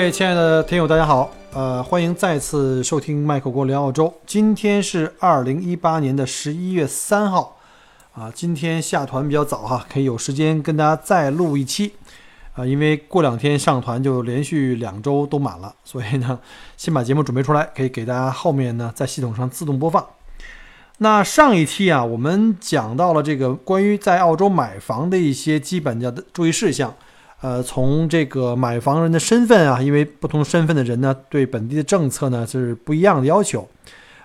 各位亲爱的听友，大家好，呃，欢迎再次收听麦克郭聊澳洲。今天是二零一八年的十一月三号，啊，今天下团比较早哈，可以有时间跟大家再录一期，啊，因为过两天上团就连续两周都满了，所以呢，先把节目准备出来，可以给大家后面呢在系统上自动播放。那上一期啊，我们讲到了这个关于在澳洲买房的一些基本的注意事项。呃，从这个买房人的身份啊，因为不同身份的人呢，对本地的政策呢是不一样的要求。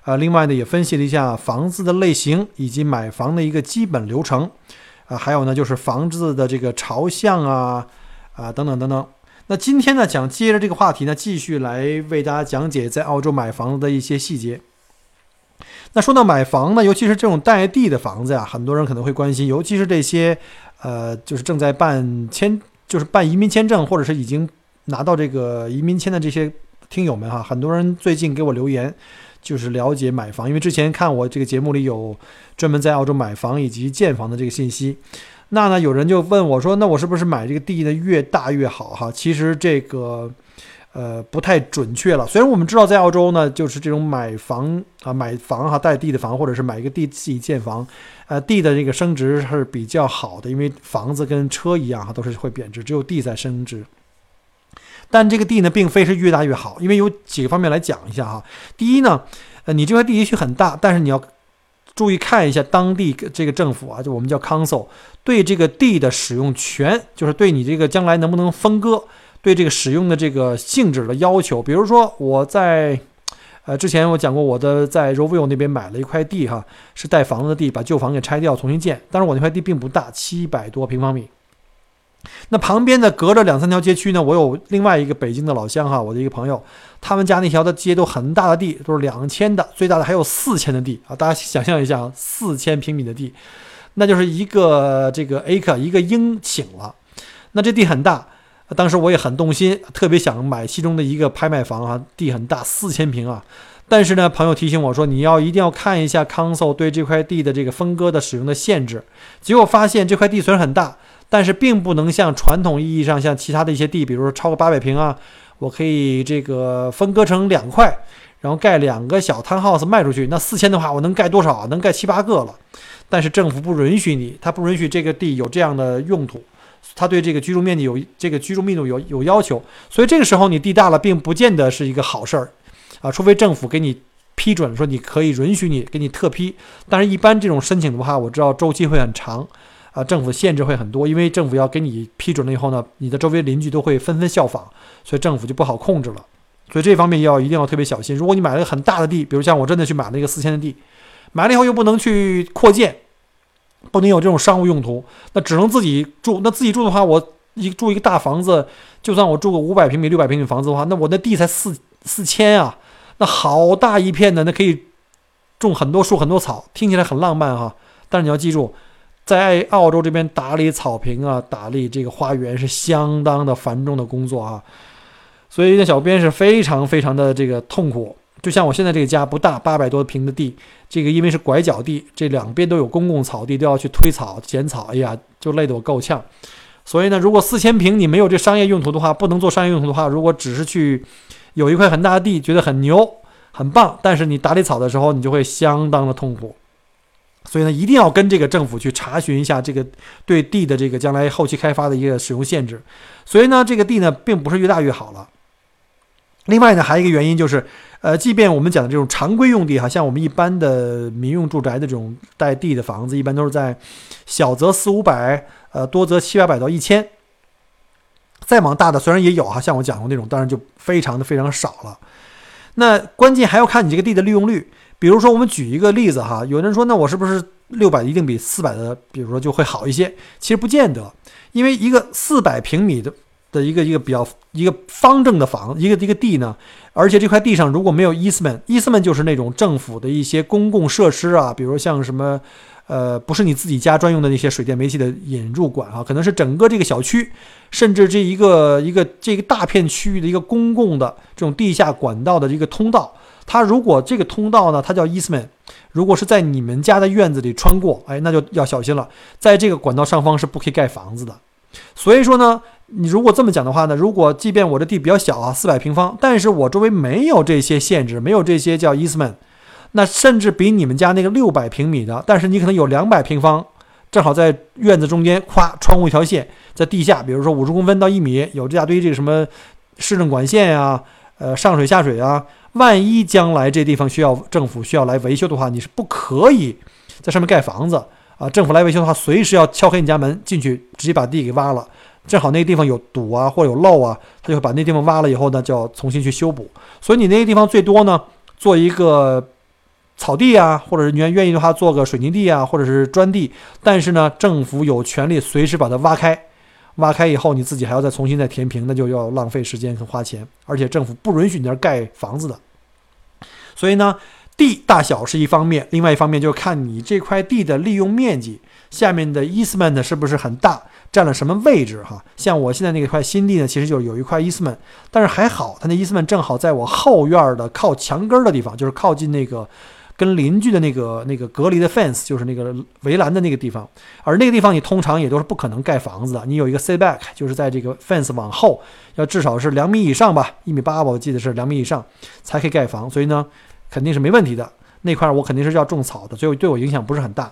呃，另外呢，也分析了一下房子的类型以及买房的一个基本流程。啊，还有呢，就是房子的这个朝向啊，啊等等等等。那今天呢，想接着这个话题呢，继续来为大家讲解在澳洲买房子的一些细节。那说到买房呢，尤其是这种带地的房子呀，很多人可能会关心，尤其是这些呃，就是正在办签。就是办移民签证，或者是已经拿到这个移民签的这些听友们哈，很多人最近给我留言，就是了解买房，因为之前看我这个节目里有专门在澳洲买房以及建房的这个信息。那呢，有人就问我说：“那我是不是买这个地呢越大越好？”哈，其实这个呃不太准确了。虽然我们知道在澳洲呢，就是这种买房啊买房哈带地的房，或者是买一个地自己建房。呃，地的这个升值是比较好的，因为房子跟车一样哈，都是会贬值，只有地在升值。但这个地呢，并非是越大越好，因为有几个方面来讲一下哈。第一呢，呃，你这块地也许很大，但是你要注意看一下当地这个政府啊，就我们叫 council 对这个地的使用权，就是对你这个将来能不能分割，对这个使用的这个性质的要求。比如说我在。呃，之前我讲过，我的在 Rovio 那边买了一块地，哈，是带房子的地，把旧房给拆掉，重新建。但是我那块地并不大，七百多平方米。那旁边的隔着两三条街区呢，我有另外一个北京的老乡，哈，我的一个朋友，他们家那条的街都很大的地，都是两千的，最大的还有四千的地啊！大家想象一下，啊，四千平米的地，那就是一个这个 acre 一个英顷了。那这地很大。当时我也很动心，特别想买其中的一个拍卖房啊，地很大，四千平啊。但是呢，朋友提醒我说，你要一定要看一下 Council 对这块地的这个分割的使用的限制。结果发现这块地虽然很大，但是并不能像传统意义上像其他的一些地，比如说超过八百平啊，我可以这个分割成两块，然后盖两个小单 house 卖出去。那四千的话，我能盖多少？能盖七八个了。但是政府不允许你，他不允许这个地有这样的用途。他对这个居住面积有这个居住密度有有要求，所以这个时候你地大了，并不见得是一个好事儿，啊，除非政府给你批准，说你可以允许你给你特批，但是一般这种申请的话，我知道周期会很长，啊，政府限制会很多，因为政府要给你批准了以后呢，你的周围邻居都会纷纷效仿，所以政府就不好控制了，所以这方面要一定要特别小心。如果你买了个很大的地，比如像我真的去买了一个四千的地，买了以后又不能去扩建。不能有这种商务用途，那只能自己住。那自己住的话，我一住一个大房子，就算我住个五百平米、六百平米房子的话，那我那地才四四千啊，那好大一片的，那可以种很多树、很多草，听起来很浪漫哈。但是你要记住，在澳洲这边打理草坪啊、打理这个花园是相当的繁重的工作啊，所以那小编是非常非常的这个痛苦。就像我现在这个家不大，八百多平的地，这个因为是拐角地，这两边都有公共草地，都要去推草、剪草，哎呀，就累得我够呛。所以呢，如果四千平你没有这商业用途的话，不能做商业用途的话，如果只是去有一块很大的地，觉得很牛、很棒，但是你打理草的时候，你就会相当的痛苦。所以呢，一定要跟这个政府去查询一下这个对地的这个将来后期开发的一个使用限制。所以呢，这个地呢，并不是越大越好了。另外呢，还有一个原因就是。呃，即便我们讲的这种常规用地哈，像我们一般的民用住宅的这种带地的房子，一般都是在小则四五百，呃，多则七八百到一千。再往大的虽然也有哈，像我讲过那种，当然就非常的非常少了。那关键还要看你这个地的利用率。比如说，我们举一个例子哈，有人说，那我是不是六百一定比四百的，比如说就会好一些。其实不见得，因为一个四百平米的的一个一个比较一个方正的房，一个一个地呢，而且这块地上如果没有 easement，easement 就是那种政府的一些公共设施啊，比如像什么。呃，不是你自己家专用的那些水电煤气的引入管啊，可能是整个这个小区，甚至这一个一个这个大片区域的一个公共的这种地下管道的一个通道。它如果这个通道呢，它叫 easement，如果是在你们家的院子里穿过，哎，那就要小心了。在这个管道上方是不可以盖房子的。所以说呢，你如果这么讲的话呢，如果即便我的地比较小啊，四百平方，但是我周围没有这些限制，没有这些叫 easement。那甚至比你们家那个六百平米的，但是你可能有两百平方，正好在院子中间，咵，窗户一条线，在地下，比如说五十公分到一米，有这大堆这个什么市政管线呀，呃，上水下水啊，万一将来这地方需要政府需要来维修的话，你是不可以在上面盖房子啊。政府来维修的话，随时要敲开你家门进去，直接把地给挖了。正好那个地方有堵啊，或者有漏啊，他就会把那地方挖了以后呢，就要重新去修补。所以你那个地方最多呢，做一个。草地啊，或者是你愿愿意的话，做个水泥地啊，或者是砖地。但是呢，政府有权利随时把它挖开，挖开以后你自己还要再重新再填平，那就要浪费时间和花钱。而且政府不允许你那儿盖房子的。所以呢，地大小是一方面，另外一方面就是看你这块地的利用面积，下面的 easement 是不是很大，占了什么位置哈。像我现在那块新地呢，其实就有一块 easement，但是还好，它那 easement 正好在我后院的靠墙根的地方，就是靠近那个。跟邻居的那个那个隔离的 fence 就是那个围栏的那个地方，而那个地方你通常也都是不可能盖房子的。你有一个 setback，就是在这个 fence 往后要至少是两米以上吧，一米八吧，我记得是两米以上才可以盖房。所以呢，肯定是没问题的。那块我肯定是要种草的，所以对我影响不是很大。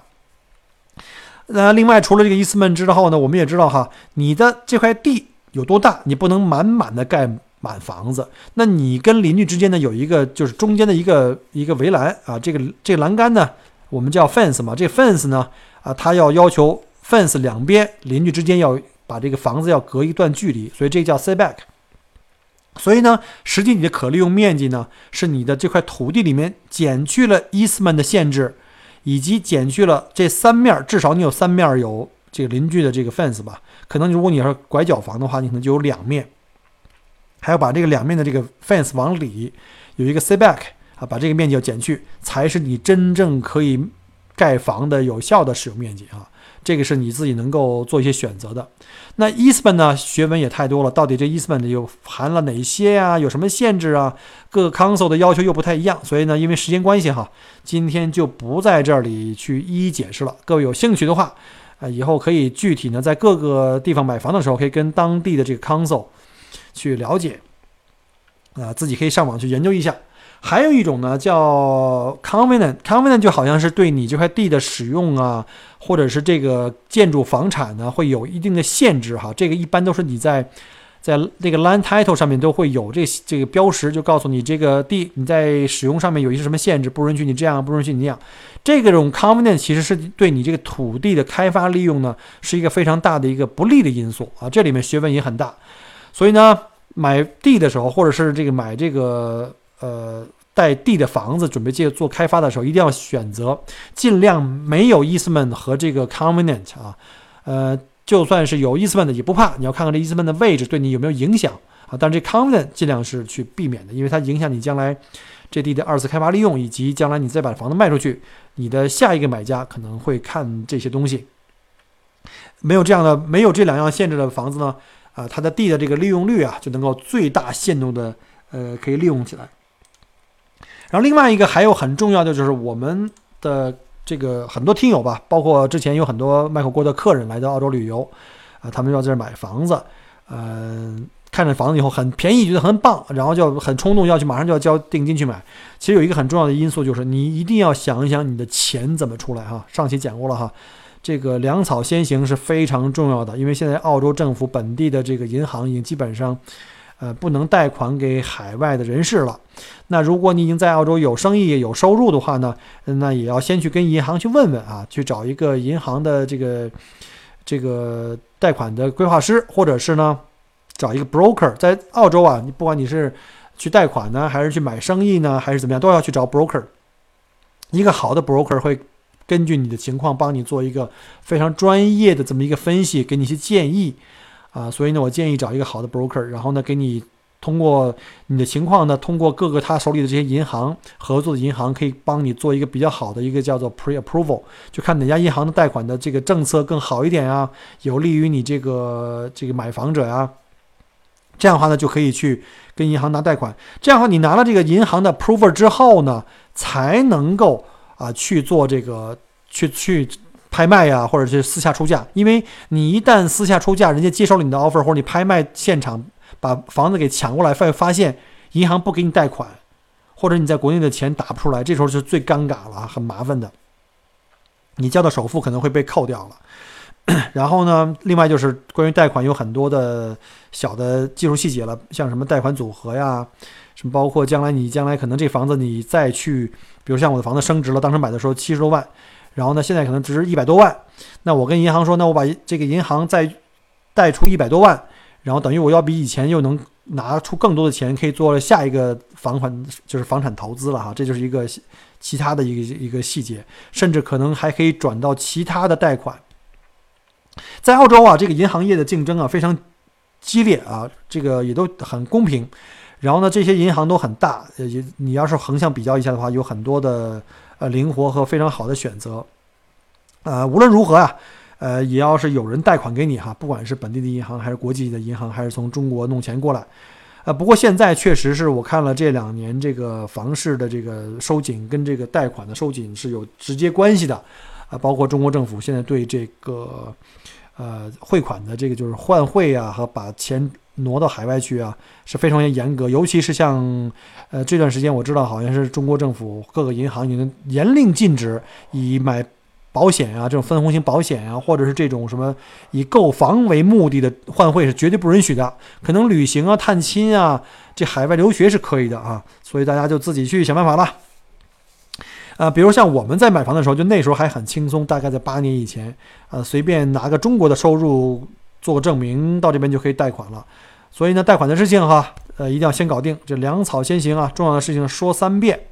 那另外除了这个 easement 之后呢，我们也知道哈，你的这块地有多大，你不能满满的盖。满房子，那你跟邻居之间呢有一个就是中间的一个一个围栏啊，这个这栏杆呢，我们叫 fence 嘛，这 fence 呢啊，它要要求 fence 两边邻居之间要把这个房子要隔一段距离，所以这叫 setback。所以呢，实际你的可利用面积呢，是你的这块土地里面减去了 easement 的限制，以及减去了这三面，至少你有三面有这个邻居的这个 fence 吧，可能如果你要是拐角房的话，你可能就有两面。还要把这个两面的这个 fence 往里有一个 setback 啊，把这个面积要减去，才是你真正可以盖房的有效的使用面积啊。这个是你自己能够做一些选择的。那 easement 呢，学问也太多了，到底这 easement 又含了哪些呀？有什么限制啊？各个 council 的要求又不太一样，所以呢，因为时间关系哈，今天就不在这里去一一解释了。各位有兴趣的话，啊，以后可以具体呢，在各个地方买房的时候，可以跟当地的这个 council。去了解，啊，自己可以上网去研究一下。还有一种呢，叫 covenant，covenant 就好像是对你这块地的使用啊，或者是这个建筑房产呢，会有一定的限制哈。这个一般都是你在在那个 land title 上面都会有这这个标识，就告诉你这个地你在使用上面有一些什么限制，不允许你这样，不允许你那样。这个种 covenant 其实是对你这个土地的开发利用呢，是一个非常大的一个不利的因素啊。这里面学问也很大。所以呢，买地的时候，或者是这个买这个呃带地的房子，准备借做开发的时候，一定要选择尽量没有 easement 和这个 covenant 啊，呃，就算是有 easement 也不怕，你要看看这 easement 的位置对你有没有影响啊。但这 covenant 尽量是去避免的，因为它影响你将来这地的二次开发利用，以及将来你再把房子卖出去，你的下一个买家可能会看这些东西。没有这样的，没有这两样限制的房子呢？啊，它的地的这个利用率啊，就能够最大限度的呃可以利用起来。然后另外一个还有很重要的就是我们的这个很多听友吧，包括之前有很多麦克锅的客人来到澳洲旅游，啊，他们要在这买房子，嗯，看着房子以后很便宜，觉得很棒，然后就很冲动要去马上就要交定金去买。其实有一个很重要的因素就是你一定要想一想你的钱怎么出来哈。上期讲过了哈。这个粮草先行是非常重要的，因为现在澳洲政府本地的这个银行已经基本上，呃，不能贷款给海外的人士了。那如果你已经在澳洲有生意、有收入的话呢，那也要先去跟银行去问问啊，去找一个银行的这个这个贷款的规划师，或者是呢，找一个 broker。在澳洲啊，你不管你是去贷款呢，还是去买生意呢，还是怎么样，都要去找 broker。一个好的 broker 会。根据你的情况帮你做一个非常专业的这么一个分析，给你一些建议啊。所以呢，我建议找一个好的 broker，然后呢，给你通过你的情况呢，通过各个他手里的这些银行合作的银行，可以帮你做一个比较好的一个叫做 pre approval，就看哪家银行的贷款的这个政策更好一点啊，有利于你这个这个买房者呀。这样的话呢，就可以去跟银行拿贷款。这样的话，你拿了这个银行的 approval 之后呢，才能够啊去做这个去去拍卖呀，或者是私下出价。因为你一旦私下出价，人家接收了你的 offer，或者你拍卖现场把房子给抢过来，发发现银行不给你贷款，或者你在国内的钱打不出来，这时候是最尴尬了，很麻烦的。你交的首付可能会被扣掉了。然后呢，另外就是关于贷款有很多的小的技术细节了，像什么贷款组合呀，什么包括将来你将来可能这房子你再去，比如像我的房子升值了，当时买的时候七十多万，然后呢现在可能值一百多万，那我跟银行说，那我把这个银行再贷出一百多万，然后等于我要比以前又能拿出更多的钱，可以做下一个房款就是房产投资了哈，这就是一个其他的一个一个细节，甚至可能还可以转到其他的贷款。在澳洲啊，这个银行业的竞争啊非常激烈啊，这个也都很公平。然后呢，这些银行都很大，也你要是横向比较一下的话，有很多的呃灵活和非常好的选择。呃，无论如何啊，呃，也要是有人贷款给你哈，不管是本地的银行还是国际的银行，还是从中国弄钱过来。呃，不过现在确实是我看了这两年这个房市的这个收紧跟这个贷款的收紧是有直接关系的。啊，包括中国政府现在对这个，呃，汇款的这个就是换汇啊，和把钱挪到海外去啊，是非常严格。尤其是像，呃，这段时间我知道好像是中国政府各个银行已经严令禁止以买保险啊，这种分红型保险啊，或者是这种什么以购房为目的的换汇是绝对不允许的。可能旅行啊、探亲啊，这海外留学是可以的啊，所以大家就自己去想办法吧。啊，比如像我们在买房的时候，就那时候还很轻松，大概在八年以前，呃，随便拿个中国的收入做个证明，到这边就可以贷款了。所以呢，贷款的事情哈，呃，一定要先搞定，这粮草先行啊，重要的事情说三遍。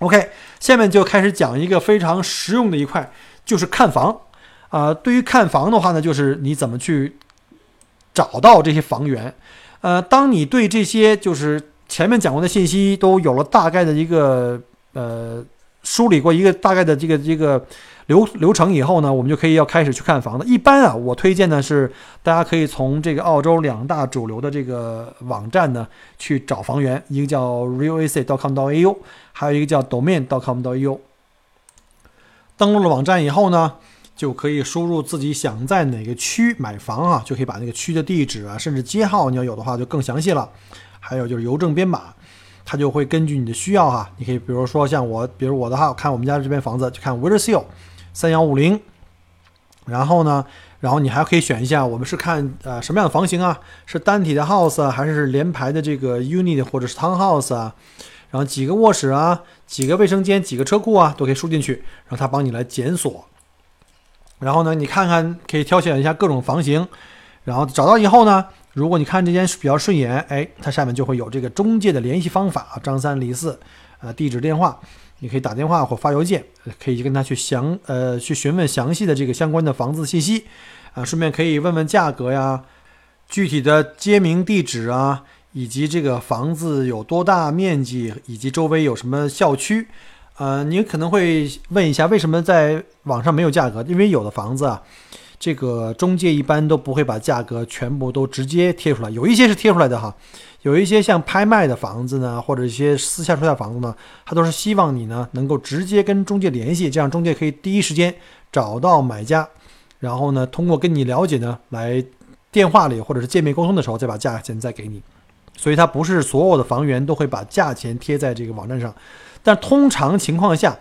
OK，下面就开始讲一个非常实用的一块，就是看房。啊，对于看房的话呢，就是你怎么去找到这些房源。呃，当你对这些就是前面讲过的信息都有了大概的一个。呃，梳理过一个大概的这个这个流流程以后呢，我们就可以要开始去看房子。一般啊，我推荐的是大家可以从这个澳洲两大主流的这个网站呢去找房源，一个叫 realestate.com.au，还有一个叫 domain.com.au。登录了网站以后呢，就可以输入自己想在哪个区买房啊，就可以把那个区的地址啊，甚至街号你要有的话就更详细了。还有就是邮政编码。它就会根据你的需要哈，你可以比如说像我，比如我的话，看我们家这边房子就看 w i r s e l 三幺五零，然后呢，然后你还可以选一下，我们是看呃什么样的房型啊？是单体的 house 啊，还是连排的这个 unit 或者是 townhouse 啊？然后几个卧室啊，几个卫生间，几个车库啊，都可以输进去，然后它帮你来检索。然后呢，你看看可以挑选一下各种房型，然后找到以后呢。如果你看这间比较顺眼，哎，它下面就会有这个中介的联系方法，张三李四，呃，地址电话，你可以打电话或发邮件，可以跟他去详呃去询问详细的这个相关的房子信息，啊，顺便可以问问价格呀，具体的街名地址啊，以及这个房子有多大面积，以及周围有什么校区，呃，你可能会问一下，为什么在网上没有价格？因为有的房子啊。这个中介一般都不会把价格全部都直接贴出来，有一些是贴出来的哈，有一些像拍卖的房子呢，或者一些私下出价房子呢，他都是希望你呢能够直接跟中介联系，这样中介可以第一时间找到买家，然后呢通过跟你了解呢，来电话里或者是见面沟通的时候再把价钱再给你，所以它不是所有的房源都会把价钱贴在这个网站上，但通常情况下。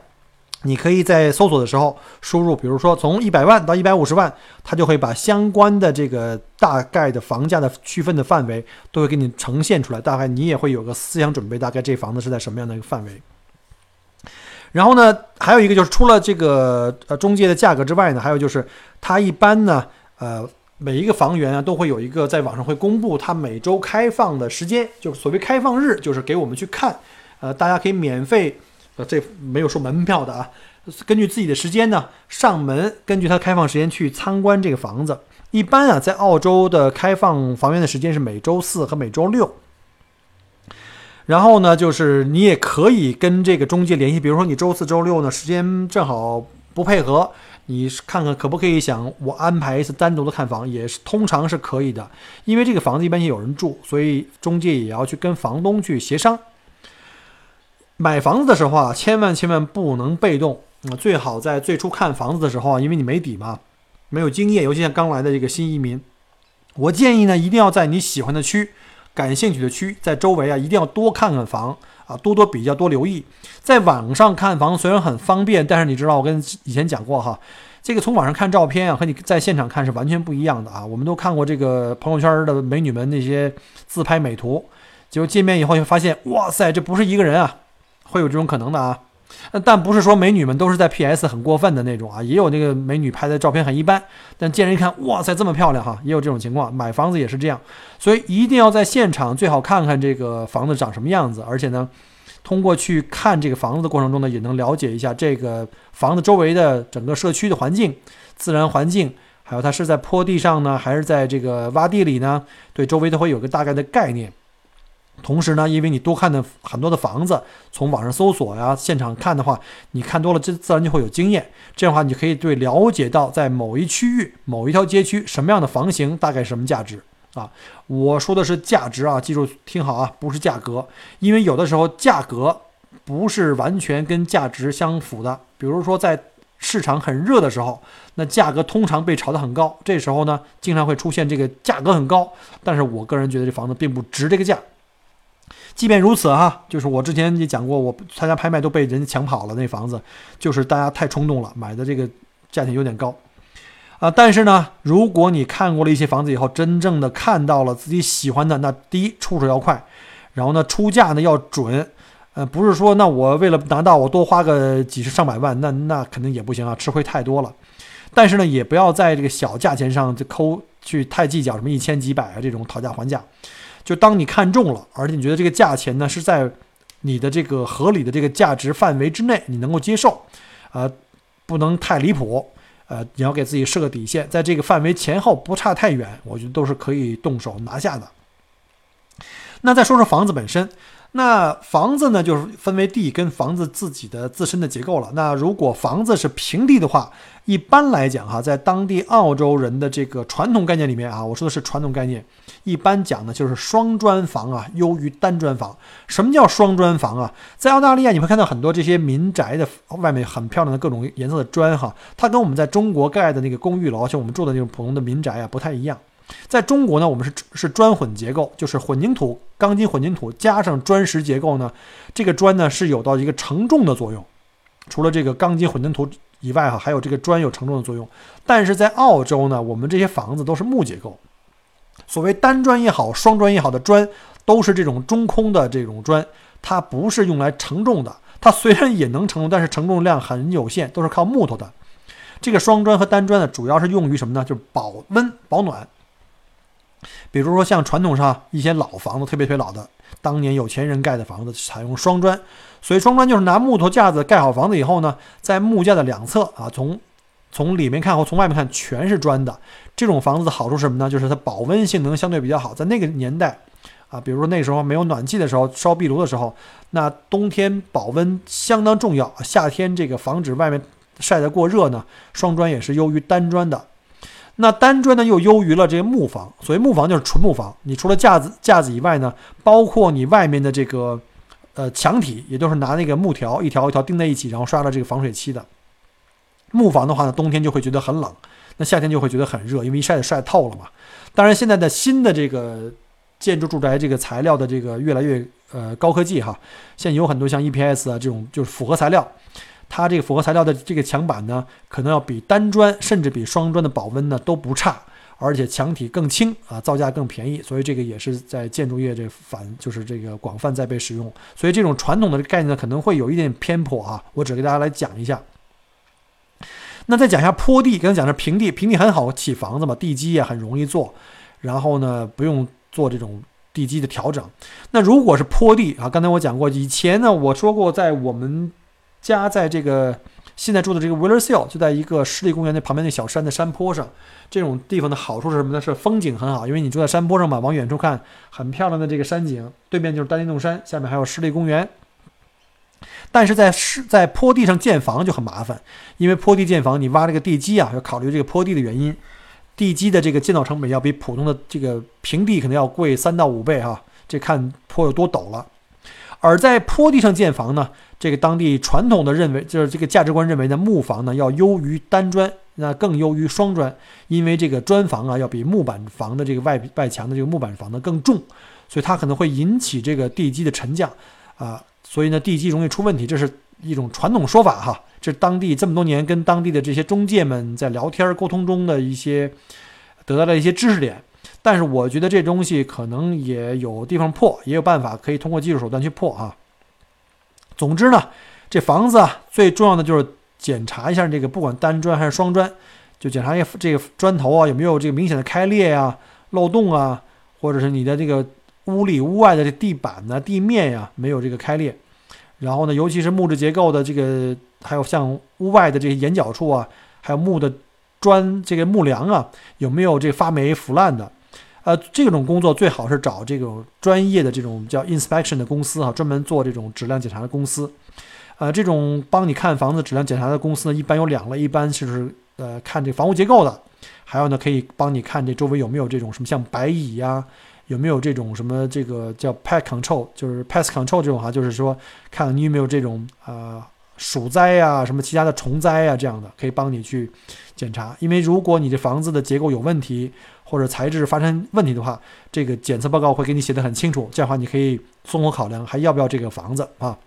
你可以在搜索的时候输入，比如说从一百万到一百五十万，它就会把相关的这个大概的房价的区分的范围都会给你呈现出来，大概你也会有个思想准备，大概这房子是在什么样的一个范围。然后呢，还有一个就是除了这个呃中介的价格之外呢，还有就是它一般呢，呃每一个房源啊都会有一个在网上会公布它每周开放的时间，就是所谓开放日，就是给我们去看，呃大家可以免费。呃，这没有收门票的啊。根据自己的时间呢，上门根据它开放时间去参观这个房子。一般啊，在澳洲的开放房源的时间是每周四和每周六。然后呢，就是你也可以跟这个中介联系，比如说你周四周六呢时间正好不配合，你看看可不可以想我安排一次单独的看房，也是通常是可以的。因为这个房子一般也有人住，所以中介也要去跟房东去协商。买房子的时候啊，千万千万不能被动啊，最好在最初看房子的时候啊，因为你没底嘛，没有经验，尤其像刚来的这个新移民，我建议呢，一定要在你喜欢的区。感兴趣的区在周围啊，一定要多看看房啊，多多比较，多留意。在网上看房虽然很方便，但是你知道我跟以前讲过哈，这个从网上看照片啊，和你在现场看是完全不一样的啊。我们都看过这个朋友圈的美女们那些自拍美图，结果见面以后就发现，哇塞，这不是一个人啊，会有这种可能的啊。但不是说美女们都是在 PS 很过分的那种啊，也有那个美女拍的照片很一般，但见人一看，哇塞，这么漂亮哈，也有这种情况。买房子也是这样，所以一定要在现场最好看看这个房子长什么样子，而且呢，通过去看这个房子的过程中呢，也能了解一下这个房子周围的整个社区的环境、自然环境，还有它是在坡地上呢，还是在这个洼地里呢？对周围都会有个大概的概念。同时呢，因为你多看的很多的房子，从网上搜索呀，现场看的话，你看多了，这自然就会有经验。这样的话，你可以对了解到在某一区域、某一条街区什么样的房型大概什么价值啊。我说的是价值啊，记住听好啊，不是价格，因为有的时候价格不是完全跟价值相符的。比如说在市场很热的时候，那价格通常被炒得很高，这时候呢，经常会出现这个价格很高，但是我个人觉得这房子并不值这个价。即便如此哈，就是我之前也讲过，我参加拍卖都被人抢跑了那房子，就是大家太冲动了，买的这个价钱有点高啊。但是呢，如果你看过了一些房子以后，真正的看到了自己喜欢的，那第一出手要快，然后呢出价呢要准，呃，不是说那我为了拿到我多花个几十上百万，那那肯定也不行啊，吃亏太多了。但是呢，也不要在这个小价钱上就抠去太计较，什么一千几百啊这种讨价还价。就当你看中了，而且你觉得这个价钱呢是在你的这个合理的这个价值范围之内，你能够接受，呃，不能太离谱，呃，你要给自己设个底线，在这个范围前后不差太远，我觉得都是可以动手拿下的。那再说说房子本身。那房子呢，就是分为地跟房子自己的自身的结构了。那如果房子是平地的话，一般来讲哈，在当地澳洲人的这个传统概念里面啊，我说的是传统概念，一般讲的就是双砖房啊，优于单砖房。什么叫双砖房啊？在澳大利亚你会看到很多这些民宅的外面很漂亮的各种颜色的砖哈，它跟我们在中国盖的那个公寓楼，像我们住的那种普通的民宅啊，不太一样。在中国呢，我们是是砖混结构，就是混凝土、钢筋混凝土加上砖石结构呢。这个砖呢是有到一个承重的作用，除了这个钢筋混凝土以外哈，还有这个砖有承重的作用。但是在澳洲呢，我们这些房子都是木结构，所谓单砖也好，双砖也好的砖，都是这种中空的这种砖，它不是用来承重的。它虽然也能承重，但是承重量很有限，都是靠木头的。这个双砖和单砖呢，主要是用于什么呢？就是保温保暖。比如说像传统上一些老房子，特别特别老的，当年有钱人盖的房子，采用双砖，所以双砖就是拿木头架子盖好房子以后呢，在木架的两侧啊，从从里面看和从外面看全是砖的。这种房子的好处是什么呢？就是它保温性能相对比较好。在那个年代啊，比如说那时候没有暖气的时候，烧壁炉的时候，那冬天保温相当重要，夏天这个防止外面晒得过热呢，双砖也是优于单砖的。那单砖呢，又优于了这个木房。所谓木房就是纯木房，你除了架子架子以外呢，包括你外面的这个呃墙体，也就是拿那个木条一条一条钉在一起，然后刷了这个防水漆的。木房的话呢，冬天就会觉得很冷，那夏天就会觉得很热，因为一晒就晒透了嘛。当然，现在的新的这个建筑住宅这个材料的这个越来越呃高科技哈，现在有很多像 EPS 啊这种就是复合材料。它这个复合材料的这个墙板呢，可能要比单砖甚至比双砖的保温呢都不差，而且墙体更轻啊，造价更便宜，所以这个也是在建筑业这反就是这个广泛在被使用。所以这种传统的概念呢，可能会有一点偏颇啊，我只给大家来讲一下。那再讲一下坡地，刚才讲的平地，平地很好起房子嘛，地基也很容易做，然后呢不用做这种地基的调整。那如果是坡地啊，刚才我讲过，以前呢我说过，在我们家在这个现在住的这个 w i l l e r s i l l 就在一个湿地公园的旁边那小山的山坡上。这种地方的好处是什么呢？是风景很好，因为你住在山坡上嘛，往远处看很漂亮的这个山景，对面就是丹尼洞山，下面还有湿地公园。但是在是在坡地上建房就很麻烦，因为坡地建房，你挖这个地基啊，要考虑这个坡地的原因，地基的这个建造成本要比普通的这个平地可能要贵三到五倍哈，这看坡有多陡了。而在坡地上建房呢，这个当地传统的认为就是这个价值观认为呢，木房呢要优于单砖，那更优于双砖，因为这个砖房啊要比木板房的这个外外墙的这个木板房呢更重，所以它可能会引起这个地基的沉降啊。所以呢，地基容易出问题，这是一种传统说法哈。这当地这么多年跟当地的这些中介们在聊天沟通中的一些得到的一些知识点。但是我觉得这东西可能也有地方破，也有办法可以通过技术手段去破哈。总之呢，这房子啊，最重要的就是检查一下这个，不管单砖还是双砖，就检查一下这个砖头啊有没有这个明显的开裂呀、漏洞啊，或者是你的这个。屋里屋外的这地板呢、地面呀，没有这个开裂。然后呢，尤其是木质结构的这个，还有像屋外的这些眼角处啊，还有木的砖这个木梁啊，有没有这发霉腐烂的？呃，这种工作最好是找这种专业的这种叫 inspection 的公司哈，专门做这种质量检查的公司。呃，这种帮你看房子质量检查的公司呢，一般有两类，一般就是呃看这房屋结构的，还有呢可以帮你看这周围有没有这种什么像白蚁呀。有没有这种什么这个叫 pest control，就是 pest control 这种哈，就是说看你有没有这种呃鼠灾呀、什么其他的虫灾呀这样的，可以帮你去检查。因为如果你这房子的结构有问题或者材质发生问题的话，这个检测报告会给你写的很清楚，这样的话你可以综合考量还要不要这个房子啊。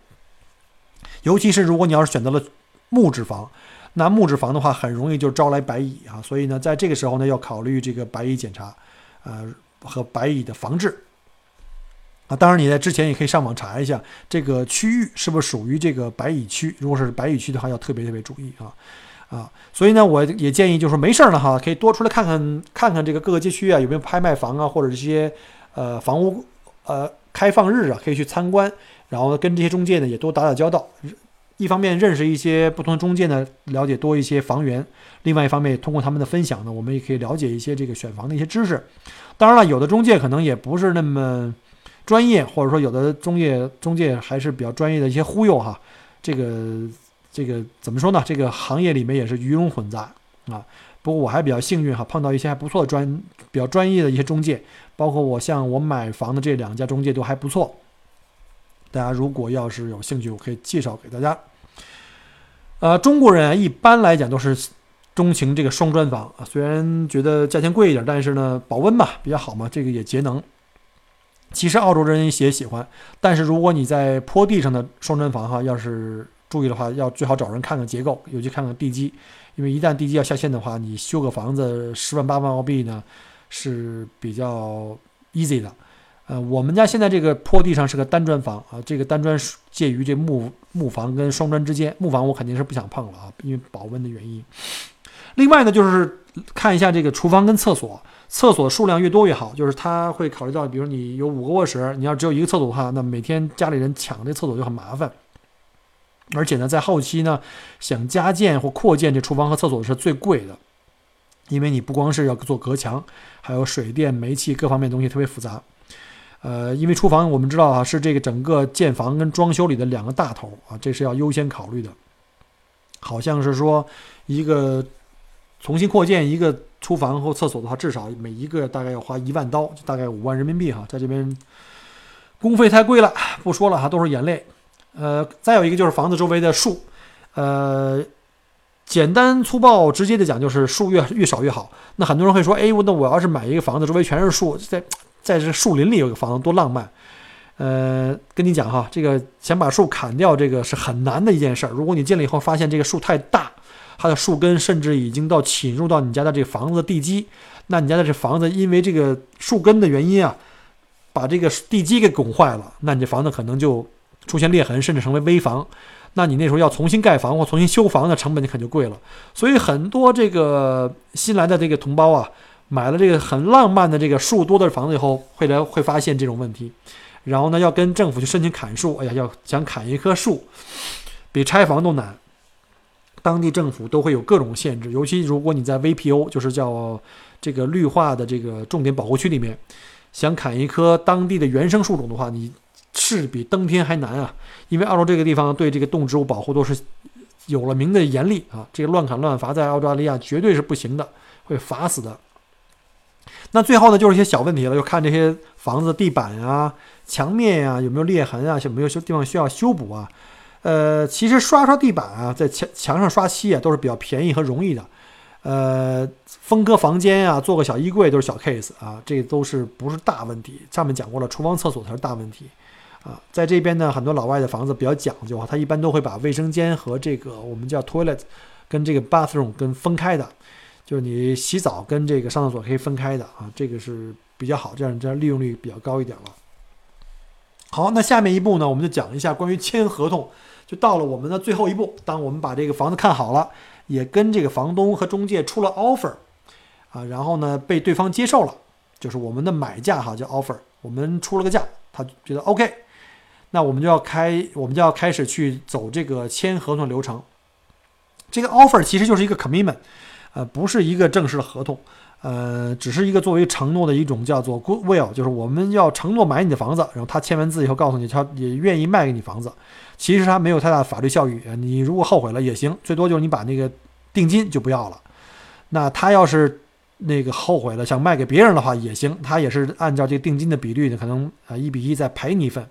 尤其是如果你要是选择了木质房，那木质房的话很容易就招来白蚁啊，所以呢，在这个时候呢要考虑这个白蚁检查，呃。和白蚁的防治啊，当然你在之前也可以上网查一下这个区域是不是属于这个白蚁区。如果是白蚁区的话，要特别特别注意啊啊！所以呢，我也建议就是说没事儿了哈，可以多出来看看看看这个各个街区啊有没有拍卖房啊，或者这些呃房屋呃开放日啊，可以去参观，然后跟这些中介呢也多打打交道。一方面认识一些不同中介呢，了解多一些房源；另外一方面，通过他们的分享呢，我们也可以了解一些这个选房的一些知识。当然了，有的中介可能也不是那么专业，或者说有的中介中介还是比较专业的一些忽悠哈。这个这个怎么说呢？这个行业里面也是鱼龙混杂啊。不过我还比较幸运哈，碰到一些还不错的专比较专业的一些中介，包括我像我买房的这两家中介都还不错。大家如果要是有兴趣，我可以介绍给大家。呃，中国人啊，一般来讲都是。钟情这个双砖房啊，虽然觉得价钱贵一点，但是呢，保温嘛比较好嘛，这个也节能。其实澳洲人也喜欢，但是如果你在坡地上的双砖房哈，要是注意的话，要最好找人看看结构，尤其看看地基，因为一旦地基要下陷的话，你修个房子十万八万澳币呢是比较 easy 的。呃，我们家现在这个坡地上是个单砖房啊，这个单砖介于这木木房跟双砖之间，木房我肯定是不想碰了啊，因为保温的原因。另外呢，就是看一下这个厨房跟厕所，厕所数量越多越好。就是他会考虑到，比如你有五个卧室，你要只有一个厕所的话，那每天家里人抢这厕所就很麻烦。而且呢，在后期呢，想加建或扩建这厨房和厕所是最贵的，因为你不光是要做隔墙，还有水电煤气各方面东西特别复杂。呃，因为厨房我们知道啊，是这个整个建房跟装修里的两个大头啊，这是要优先考虑的。好像是说一个。重新扩建一个厨房或厕所的话，至少每一个大概要花一万刀，大概五万人民币哈，在这边工费太贵了，不说了哈，都是眼泪。呃，再有一个就是房子周围的树，呃，简单粗暴直接的讲就是树越越少越好。那很多人会说，哎，我那我要是买一个房子，周围全是树，在在这树林里有个房子多浪漫。呃，跟你讲哈，这个想把树砍掉，这个是很难的一件事儿。如果你进来以后发现这个树太大。它的树根甚至已经到侵入到你家的这个房子的地基，那你家的这房子因为这个树根的原因啊，把这个地基给拱坏了，那你这房子可能就出现裂痕，甚至成为危房。那你那时候要重新盖房或重新修房的成本就可就贵了。所以很多这个新来的这个同胞啊，买了这个很浪漫的这个树多的房子以后，会来会发现这种问题，然后呢要跟政府去申请砍树。哎呀，要想砍一棵树。比拆房都难。当地政府都会有各种限制，尤其如果你在 VPO，就是叫这个绿化的这个重点保护区里面，想砍一棵当地的原生树种的话，你是比登天还难啊！因为澳洲这个地方对这个动植物保护都是有了名的严厉啊，这个乱砍乱伐在澳大利亚绝对是不行的，会罚死的。那最后呢，就是一些小问题了，就看这些房子地板啊、墙面呀有没有裂痕啊，有没有修地方需要修补啊。呃，其实刷刷地板啊，在墙墙上刷漆啊，都是比较便宜和容易的。呃，分割房间啊，做个小衣柜都是小 case 啊，这都是不是大问题。上面讲过了，厨房、厕所才是大问题啊。在这边呢，很多老外的房子比较讲究啊，他一般都会把卫生间和这个我们叫 toilet 跟这个 bathroom 跟分开的，就你洗澡跟这个上厕所可以分开的啊，这个是比较好，这样这样利用率比较高一点了。好，那下面一步呢，我们就讲一下关于签合同。就到了我们的最后一步，当我们把这个房子看好了，也跟这个房东和中介出了 offer，啊，然后呢被对方接受了，就是我们的买价哈叫 offer，我们出了个价，他觉得 OK，那我们就要开，我们就要开始去走这个签合同流程。这个 offer 其实就是一个 commitment，呃，不是一个正式的合同，呃，只是一个作为承诺的一种叫做 goodwill，就是我们要承诺买你的房子，然后他签完字以后告诉你，他也愿意卖给你房子。其实他没有太大的法律效益你如果后悔了也行，最多就是你把那个定金就不要了。那他要是那个后悔了想卖给别人的话也行，他也是按照这个定金的比率呢，可能啊一比一再赔你一份。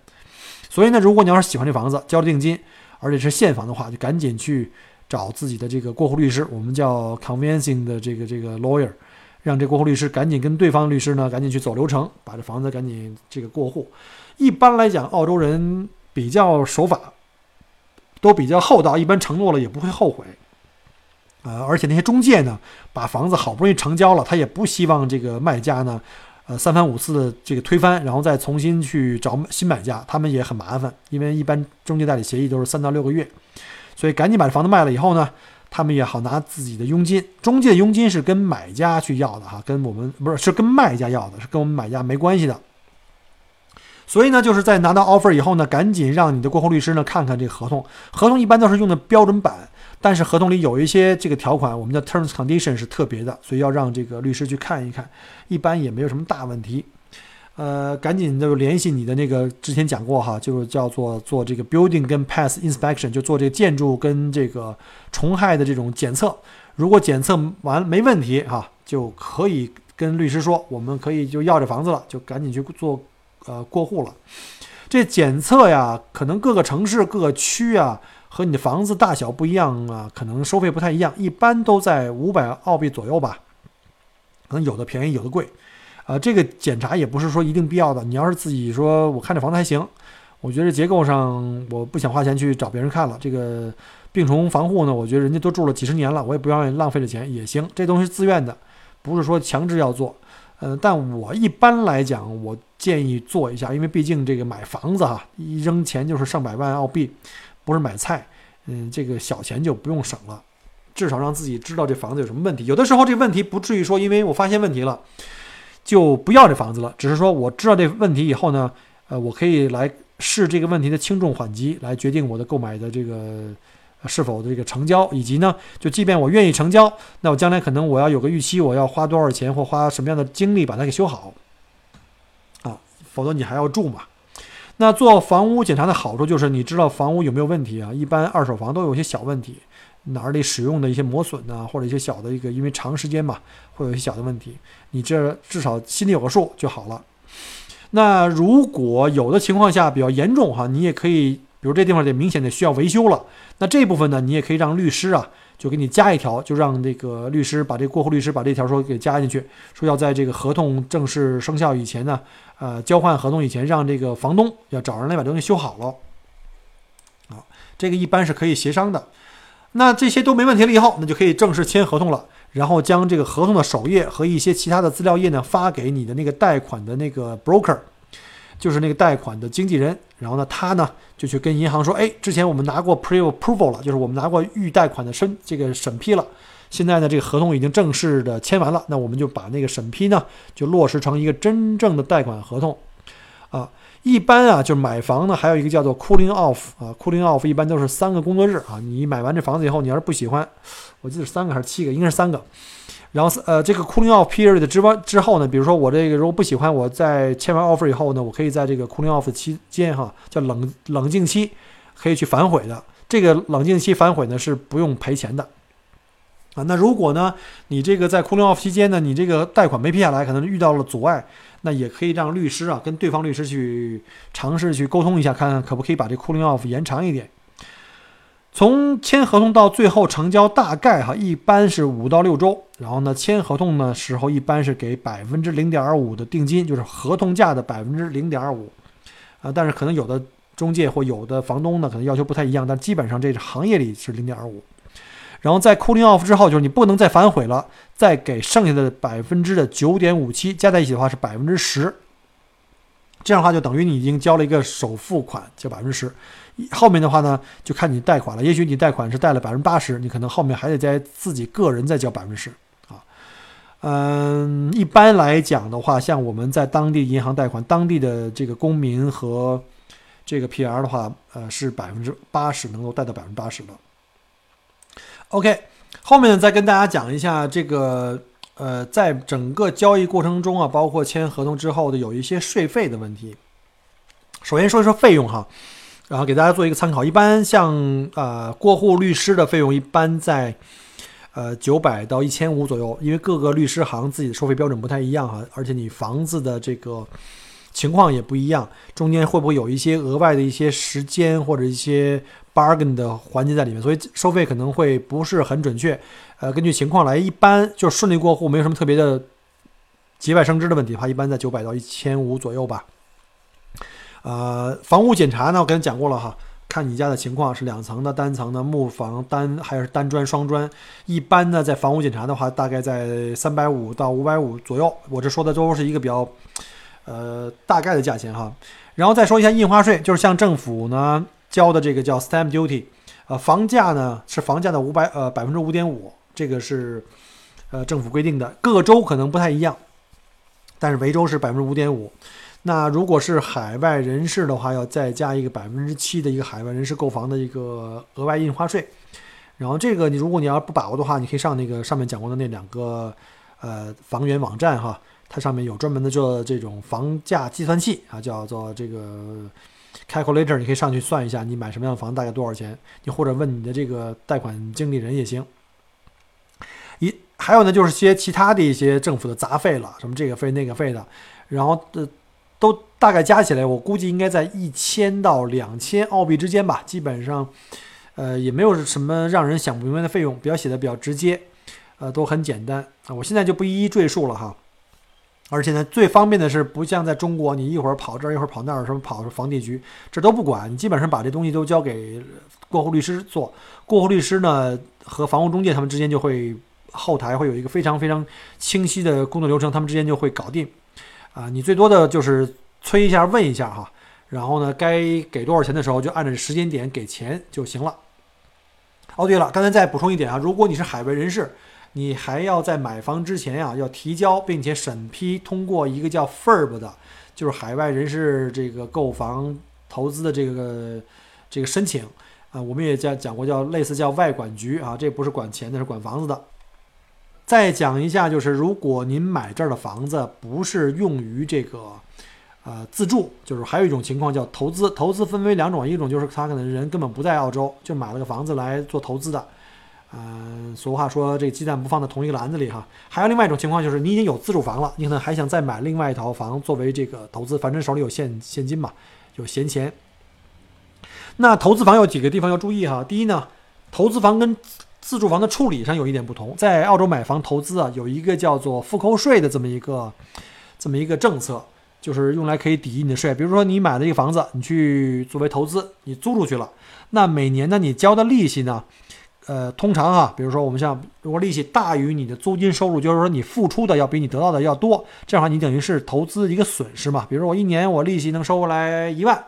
所以呢，如果你要是喜欢这房子，交了定金，而且是现房的话，就赶紧去找自己的这个过户律师，我们叫 convincing 的这个这个 lawyer，让这过户律师赶紧跟对方律师呢赶紧去走流程，把这房子赶紧这个过户。一般来讲，澳洲人比较守法。都比较厚道，一般承诺了也不会后悔，呃，而且那些中介呢，把房子好不容易成交了，他也不希望这个卖家呢，呃，三番五次的这个推翻，然后再重新去找新买家，他们也很麻烦，因为一般中介代理协议都是三到六个月，所以赶紧把这房子卖了以后呢，他们也好拿自己的佣金，中介佣金是跟买家去要的哈，跟我们不是是跟卖家要的，是跟我们买家没关系的。所以呢，就是在拿到 offer 以后呢，赶紧让你的过户律师呢看看这个合同。合同一般都是用的标准版，但是合同里有一些这个条款，我们的 terms condition 是特别的，所以要让这个律师去看一看。一般也没有什么大问题。呃，赶紧就联系你的那个之前讲过哈，就是叫做做这个 building 跟 pass inspection，就做这个建筑跟这个虫害的这种检测。如果检测完没问题哈，就可以跟律师说，我们可以就要这房子了，就赶紧去做。呃，过户了，这检测呀，可能各个城市、各个区啊，和你的房子大小不一样啊，可能收费不太一样，一般都在五百澳币左右吧，可能有的便宜，有的贵，啊，这个检查也不是说一定必要的。你要是自己说，我看这房子还行，我觉得结构上我不想花钱去找别人看了。这个病虫防护呢，我觉得人家都住了几十年了，我也不愿意浪费这钱，也行。这东西自愿的，不是说强制要做。呃，但我一般来讲，我建议做一下，因为毕竟这个买房子哈，一扔钱就是上百万澳币，不是买菜，嗯，这个小钱就不用省了，至少让自己知道这房子有什么问题。有的时候这问题不至于说，因为我发现问题了，就不要这房子了，只是说我知道这问题以后呢，呃，我可以来视这个问题的轻重缓急来决定我的购买的这个。是否这个成交，以及呢，就即便我愿意成交，那我将来可能我要有个预期，我要花多少钱或花什么样的精力把它给修好，啊，否则你还要住嘛。那做房屋检查的好处就是你知道房屋有没有问题啊？一般二手房都有些小问题，哪里使用的一些磨损呐，或者一些小的一个，因为长时间嘛，会有一些小的问题，你这至少心里有个数就好了。那如果有的情况下比较严重哈，你也可以。比如这地方得明显的需要维修了，那这部分呢，你也可以让律师啊，就给你加一条，就让这个律师把这过户律师把这条说给加进去，说要在这个合同正式生效以前呢，呃，交换合同以前，让这个房东要找人来把东西修好了。啊，这个一般是可以协商的。那这些都没问题了以后，那就可以正式签合同了，然后将这个合同的首页和一些其他的资料页呢发给你的那个贷款的那个 broker。就是那个贷款的经纪人，然后呢，他呢就去跟银行说，哎，之前我们拿过 pre approval 了，就是我们拿过预贷款的审这个审批了，现在呢这个合同已经正式的签完了，那我们就把那个审批呢就落实成一个真正的贷款合同，啊，一般啊，就是买房呢，还有一个叫做 cooling off 啊，cooling off 一般都是三个工作日啊。你买完这房子以后，你要是不喜欢，我记得是三个还是七个，应该是三个。然后呃，这个 cooling off period 之完之后呢，比如说我这个如果不喜欢，我在签完 offer 以后呢，我可以在这个 cooling off 期间哈，叫冷冷静期，可以去反悔的。这个冷静期反悔呢是不用赔钱的那如果呢，你这个在 cooling off 期间呢，你这个贷款没批下来，可能遇到了阻碍。那也可以让律师啊跟对方律师去尝试去沟通一下，看看可不可以把这 cooling off 延长一点。从签合同到最后成交，大概哈一般是五到六周。然后呢，签合同的时候一般是给百分之零点二五的定金，就是合同价的百分之零点二五啊。但是可能有的中介或有的房东呢，可能要求不太一样，但基本上这个行业里是零点二五。然后在 cooling off 之后，就是你不能再反悔了，再给剩下的百分之的九点五七加在一起的话是百分之十，这样的话就等于你已经交了一个首付款，就百分之十。后面的话呢，就看你贷款了。也许你贷款是贷了百分之八十，你可能后面还得在自己个人再交百分之十啊。嗯，一般来讲的话，像我们在当地银行贷款，当地的这个公民和这个 PR 的话，呃，是百分之八十能够贷到百分之八十的。OK，后面再跟大家讲一下这个，呃，在整个交易过程中啊，包括签合同之后的有一些税费的问题。首先说一说费用哈，然后给大家做一个参考。一般像呃过户律师的费用一般在呃九百到一千五左右，因为各个律师行自己的收费标准不太一样哈，而且你房子的这个情况也不一样，中间会不会有一些额外的一些时间或者一些。bargain 的环节在里面，所以收费可能会不是很准确。呃，根据情况来，一般就顺利过户，没有什么特别的节外生枝的问题的话，一般在九百到一千五左右吧。呃，房屋检查呢，我刚才讲过了哈，看你家的情况是两层的、单层的、木房单还是单砖、双砖。一般呢，在房屋检查的话，大概在三百五到五百五左右。我这说的都是一个比较呃大概的价钱哈。然后再说一下印花税，就是向政府呢。交的这个叫 stamp duty，呃，房价呢是房价的五百呃百分之五点五，这个是呃政府规定的，各州可能不太一样，但是维州是百分之五点五。那如果是海外人士的话，要再加一个百分之七的一个海外人士购房的一个额外印花税。然后这个你如果你要不把握的话，你可以上那个上面讲过的那两个呃房源网站哈，它上面有专门的做这种房价计算器啊，叫做这个。Calculator，你可以上去算一下，你买什么样的房大概多少钱？你或者问你的这个贷款经理人也行。一还有呢，就是些其他的一些政府的杂费了，什么这个费那个费的，然后的都大概加起来，我估计应该在一千到两千澳币之间吧。基本上，呃，也没有什么让人想不明白的费用，比较写的比较直接，呃，都很简单啊。我现在就不一一赘述了哈。而且呢，最方便的是，不像在中国，你一会儿跑这儿，一会儿跑那儿，什么跑房地局，这都不管，你基本上把这东西都交给过户律师做。过户律师呢，和房屋中介他们之间就会后台会有一个非常非常清晰的工作流程，他们之间就会搞定。啊，你最多的就是催一下，问一下哈，然后呢，该给多少钱的时候，就按照时间点给钱就行了。哦，对了，刚才再补充一点啊，如果你是海外人士。你还要在买房之前呀，要提交并且审批通过一个叫 FIRB 的，就是海外人士这个购房投资的这个这个申请啊，我们也讲讲过，叫类似叫外管局啊，这不是管钱的，是管房子的。再讲一下，就是如果您买这儿的房子不是用于这个呃自住，就是还有一种情况叫投资，投资分为两种，一种就是他可能人根本不在澳洲，就买了个房子来做投资的。嗯，俗话说这鸡蛋不放在同一个篮子里哈。还有另外一种情况，就是你已经有自住房了，你可能还想再买另外一套房作为这个投资，反正手里有现现金嘛，有闲钱。那投资房有几个地方要注意哈。第一呢，投资房跟自住房的处理上有一点不同。在澳洲买房投资啊，有一个叫做复扣税的这么一个这么一个政策，就是用来可以抵你的税。比如说你买了一个房子，你去作为投资，你租出去了，那每年呢你交的利息呢？呃，通常哈，比如说我们像如果利息大于你的租金收入，就是说你付出的要比你得到的要多，这样的话你等于是投资一个损失嘛。比如说我一年我利息能收回来一万，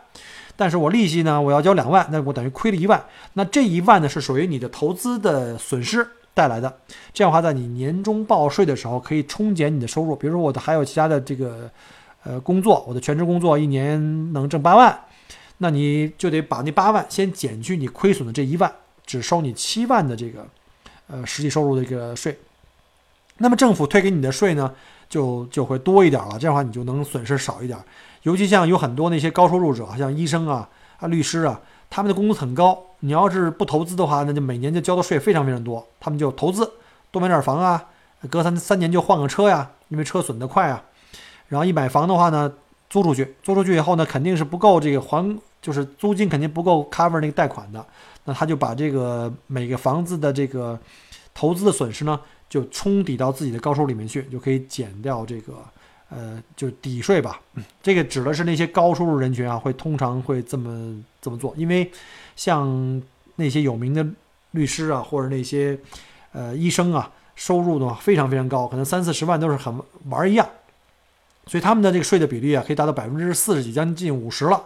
但是我利息呢我要交两万，那我等于亏了一万。那这一万呢是属于你的投资的损失带来的，这样的话在你年终报税的时候可以冲减你的收入。比如说我的还有其他的这个呃工作，我的全职工作一年能挣八万，那你就得把那八万先减去你亏损的这一万，只收你七万的这个呃实际收入的一个税。那么政府退给你的税呢，就就会多一点了，这样的话你就能损失少一点。尤其像有很多那些高收入者，像医生啊、啊律师啊，他们的工资很高。你要是不投资的话，那就每年就交的税非常非常多。他们就投资，多买点房啊，隔三三年就换个车呀，因为车损得快啊。然后一买房的话呢，租出去，租出去以后呢，肯定是不够这个还，就是租金肯定不够 cover 那个贷款的。那他就把这个每个房子的这个投资的损失呢。就冲抵到自己的高收入里面去，就可以减掉这个，呃，就抵税吧。这个指的是那些高收入人群啊，会通常会这么这么做，因为像那些有名的律师啊，或者那些呃医生啊，收入的话非常非常高，可能三四十万都是很玩一样，所以他们的这个税的比例啊，可以达到百分之四十几，将近五十了。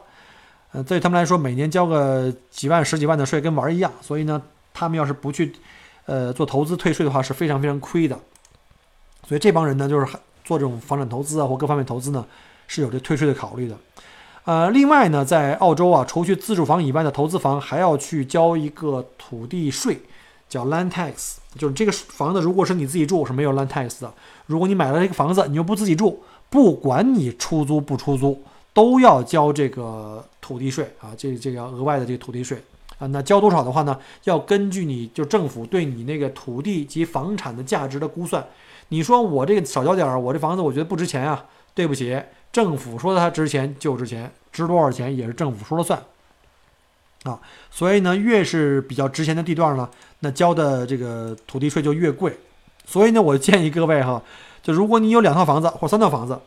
呃，对他们来说，每年交个几万、十几万的税跟玩儿一样，所以呢，他们要是不去。呃，做投资退税的话是非常非常亏的，所以这帮人呢，就是做这种房产投资啊或各方面投资呢，是有这退税的考虑的。呃，另外呢，在澳洲啊，除去自住房以外的投资房，还要去交一个土地税，叫 land tax。就是这个房子如果是你自己住，是没有 land tax 的；如果你买了这个房子，你又不自己住，不管你出租不出租，都要交这个土地税啊，这这个额外的这个土地税。啊，那交多少的话呢？要根据你就政府对你那个土地及房产的价值的估算。你说我这个少交点儿，我这房子我觉得不值钱啊。对不起，政府说它值钱就值钱，值多少钱也是政府说了算。啊，所以呢，越是比较值钱的地段呢，那交的这个土地税就越贵。所以呢，我建议各位哈，就如果你有两套房子或三套房子，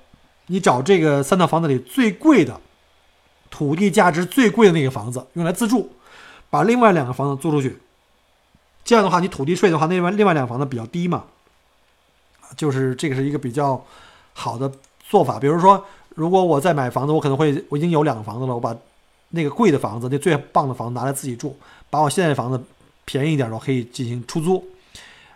你找这个三套房子里最贵的，土地价值最贵的那个房子用来自住。把另外两个房子租出去，这样的话，你土地税的话，那外另外两个房子比较低嘛，就是这个是一个比较好的做法。比如说，如果我再买房子，我可能会我已经有两个房子了，我把那个贵的房子，那最棒的房子拿来自己住，把我现在的房子便宜一点的可以进行出租，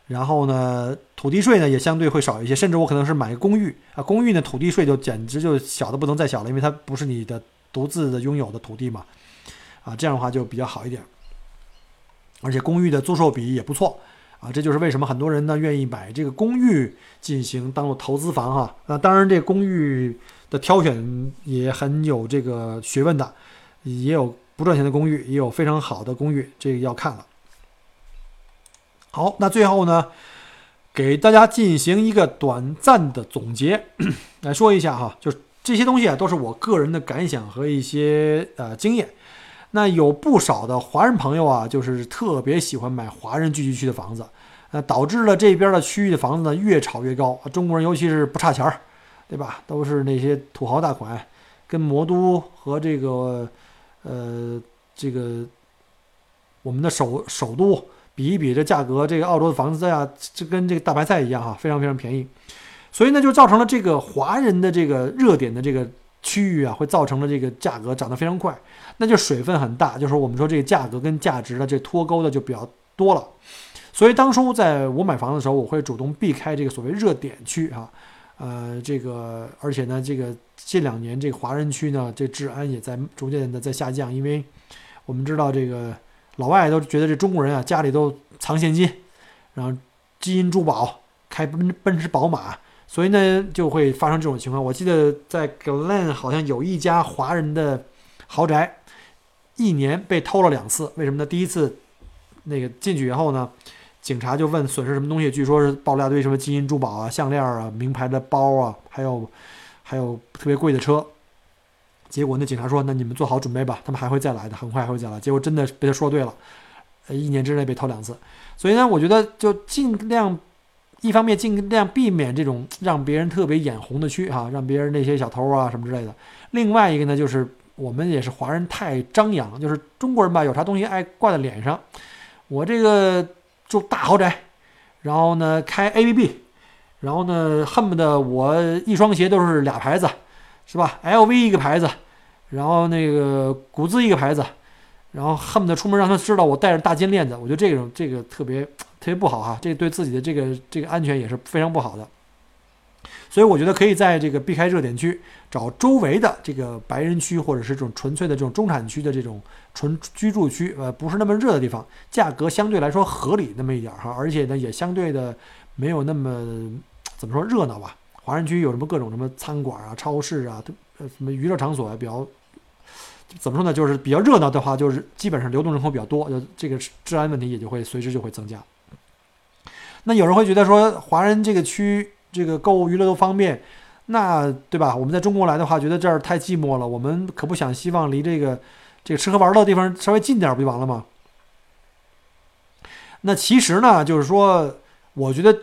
然后呢，土地税呢也相对会少一些，甚至我可能是买个公寓啊，公寓呢土地税就简直就小的不能再小了，因为它不是你的独自的拥有的土地嘛。啊，这样的话就比较好一点，而且公寓的租售比也不错啊，这就是为什么很多人呢愿意买这个公寓进行当做投资房哈。那当然，这公寓的挑选也很有这个学问的，也有不赚钱的公寓，也有非常好的公寓，这个要看了。好，那最后呢，给大家进行一个短暂的总结，来说一下哈，就是这些东西啊，都是我个人的感想和一些呃经验。那有不少的华人朋友啊，就是特别喜欢买华人聚集区的房子，那导致了这边的区域的房子呢越炒越高。中国人尤其是不差钱儿，对吧？都是那些土豪大款，跟魔都和这个，呃，这个我们的首首都比一比，这价格，这个澳洲的房子呀，这跟这个大白菜一样哈，非常非常便宜。所以呢，就造成了这个华人的这个热点的这个。区域啊，会造成了这个价格涨得非常快，那就水分很大，就是我们说这个价格跟价值的这脱钩的就比较多了。所以当初在我买房的时候，我会主动避开这个所谓热点区啊，呃，这个而且呢，这个近两年这个华人区呢，这治安也在逐渐的在下降，因为我们知道这个老外都觉得这中国人啊家里都藏现金，然后金银珠宝，开奔奔驰宝马。所以呢，就会发生这种情况。我记得在 Glen 好像有一家华人的豪宅，一年被偷了两次。为什么呢？第一次那个进去以后呢，警察就问损失什么东西，据说是爆了一堆什么金银珠宝啊、项链啊、名牌的包啊，还有还有特别贵的车。结果那警察说：“那你们做好准备吧，他们还会再来的，很快还会再来。”结果真的被他说对了，一年之内被偷两次。所以呢，我觉得就尽量。一方面尽量避免这种让别人特别眼红的区哈，让别人那些小偷啊什么之类的。另外一个呢，就是我们也是华人太张扬，就是中国人吧，有啥东西爱挂在脸上。我这个住大豪宅，然后呢开 A B B，然后呢恨不得我一双鞋都是俩牌子，是吧？L V 一个牌子，然后那个古兹一个牌子，然后恨不得出门让他知道我带着大金链子。我觉得这种这个特别。特别不好哈，这对自己的这个这个安全也是非常不好的。所以我觉得可以在这个避开热点区，找周围的这个白人区或者是这种纯粹的这种中产区的这种纯居住区，呃，不是那么热的地方，价格相对来说合理那么一点哈，而且呢也相对的没有那么怎么说热闹吧。华人区有什么各种什么餐馆啊、超市啊，呃，什么娱乐场所啊，比较怎么说呢？就是比较热闹的话，就是基本上流动人口比较多，就这个治安问题也就会随之就会增加。那有人会觉得说，华人这个区这个购物娱乐都方便，那对吧？我们在中国来的话，觉得这儿太寂寞了，我们可不想希望离这个这个吃喝玩乐的地方稍微近点儿，不就完了吗？那其实呢，就是说，我觉得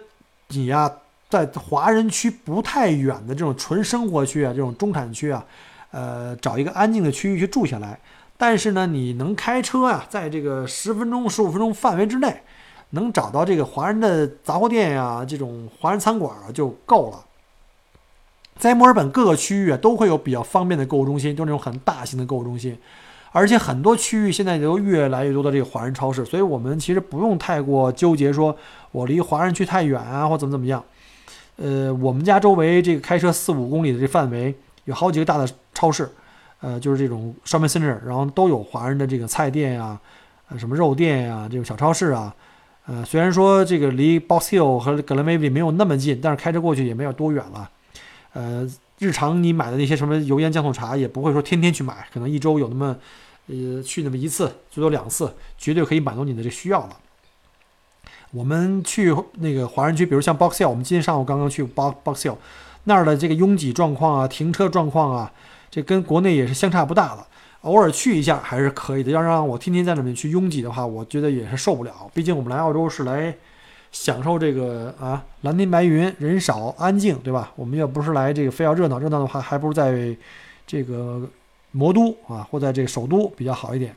你呀，在华人区不太远的这种纯生活区啊，这种中产区啊，呃，找一个安静的区域去住下来，但是呢，你能开车啊，在这个十分钟、十五分钟范围之内。能找到这个华人的杂货店呀，这种华人餐馆啊就够了。在墨尔本各个区域啊，都会有比较方便的购物中心，就那种很大型的购物中心，而且很多区域现在都越来越多的这个华人超市，所以我们其实不用太过纠结，说我离华人区太远啊，或怎么怎么样。呃，我们家周围这个开车四五公里的这范围，有好几个大的超市，呃，就是这种 shopping center，然后都有华人的这个菜店呀，呃，什么肉店呀，这种小超市啊。呃，虽然说这个离 Box Hill 和 Glenvee 没有那么近，但是开车过去也没有多远了。呃，日常你买的那些什么油盐酱醋茶，也不会说天天去买，可能一周有那么，呃，去那么一次，最多两次，绝对可以满足你的这需要了。我们去那个华人区，比如像 Box Hill，我们今天上午刚刚去 Box Box Hill 那儿的这个拥挤状况啊，停车状况啊，这跟国内也是相差不大了。偶尔去一下还是可以的，要让我天天在那边去拥挤的话，我觉得也是受不了。毕竟我们来澳洲是来享受这个啊蓝天白云、人少安静，对吧？我们又不是来这个非要热闹，热闹的话还不如在这个魔都啊或在这个首都比较好一点。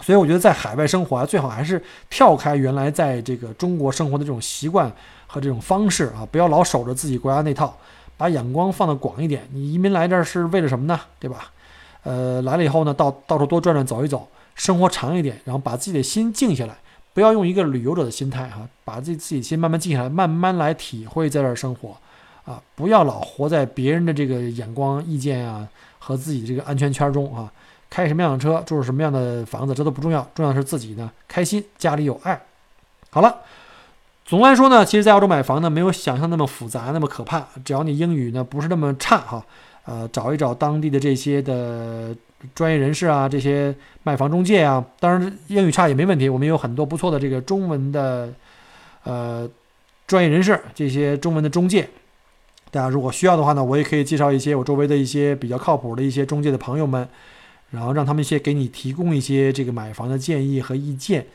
所以我觉得在海外生活啊，最好还是跳开原来在这个中国生活的这种习惯和这种方式啊，不要老守着自己国家那套，把眼光放得广一点。你移民来这儿是为了什么呢？对吧？呃，来了以后呢，到到处多转转，走一走，生活长一点，然后把自己的心静下来，不要用一个旅游者的心态哈，把自己自己心慢慢静下来，慢慢来体会在这儿生活，啊，不要老活在别人的这个眼光、意见啊和自己这个安全圈中啊，开什么样的车，住什么样的房子，这都不重要，重要的是自己呢开心，家里有爱。好了，总的来说呢，其实，在澳洲买房呢，没有想象那么复杂，那么可怕，只要你英语呢不是那么差哈。呃，找一找当地的这些的专业人士啊，这些卖房中介啊，当然英语差也没问题，我们有很多不错的这个中文的呃专业人士，这些中文的中介，大家如果需要的话呢，我也可以介绍一些我周围的一些比较靠谱的一些中介的朋友们，然后让他们一些给你提供一些这个买房的建议和意见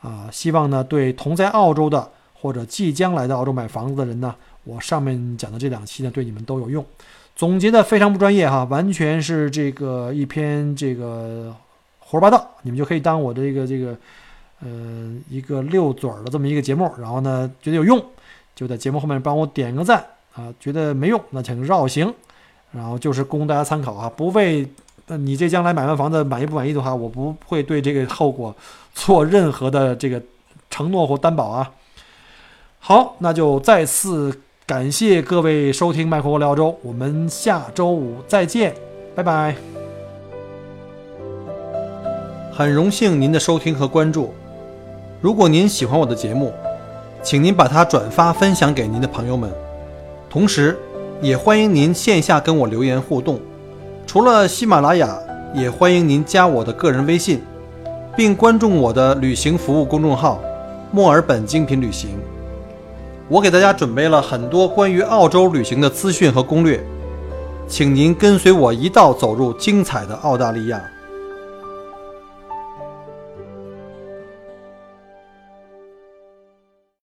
啊，希望呢对同在澳洲的或者即将来到澳洲买房子的人呢，我上面讲的这两期呢对你们都有用。总结的非常不专业哈，完全是这个一篇这个胡说八道，你们就可以当我的这个这个呃一个溜嘴儿的这么一个节目，然后呢觉得有用，就在节目后面帮我点个赞啊，觉得没用那请绕行，然后就是供大家参考啊，不为你这将来买完房子满意不满意的话，我不会对这个后果做任何的这个承诺或担保啊。好，那就再次。感谢各位收听《麦克国聊周》，我们下周五再见，拜拜。很荣幸您的收听和关注。如果您喜欢我的节目，请您把它转发分享给您的朋友们。同时，也欢迎您线下跟我留言互动。除了喜马拉雅，也欢迎您加我的个人微信，并关注我的旅行服务公众号“墨尔本精品旅行”。我给大家准备了很多关于澳洲旅行的资讯和攻略，请您跟随我一道走入精彩的澳大利亚。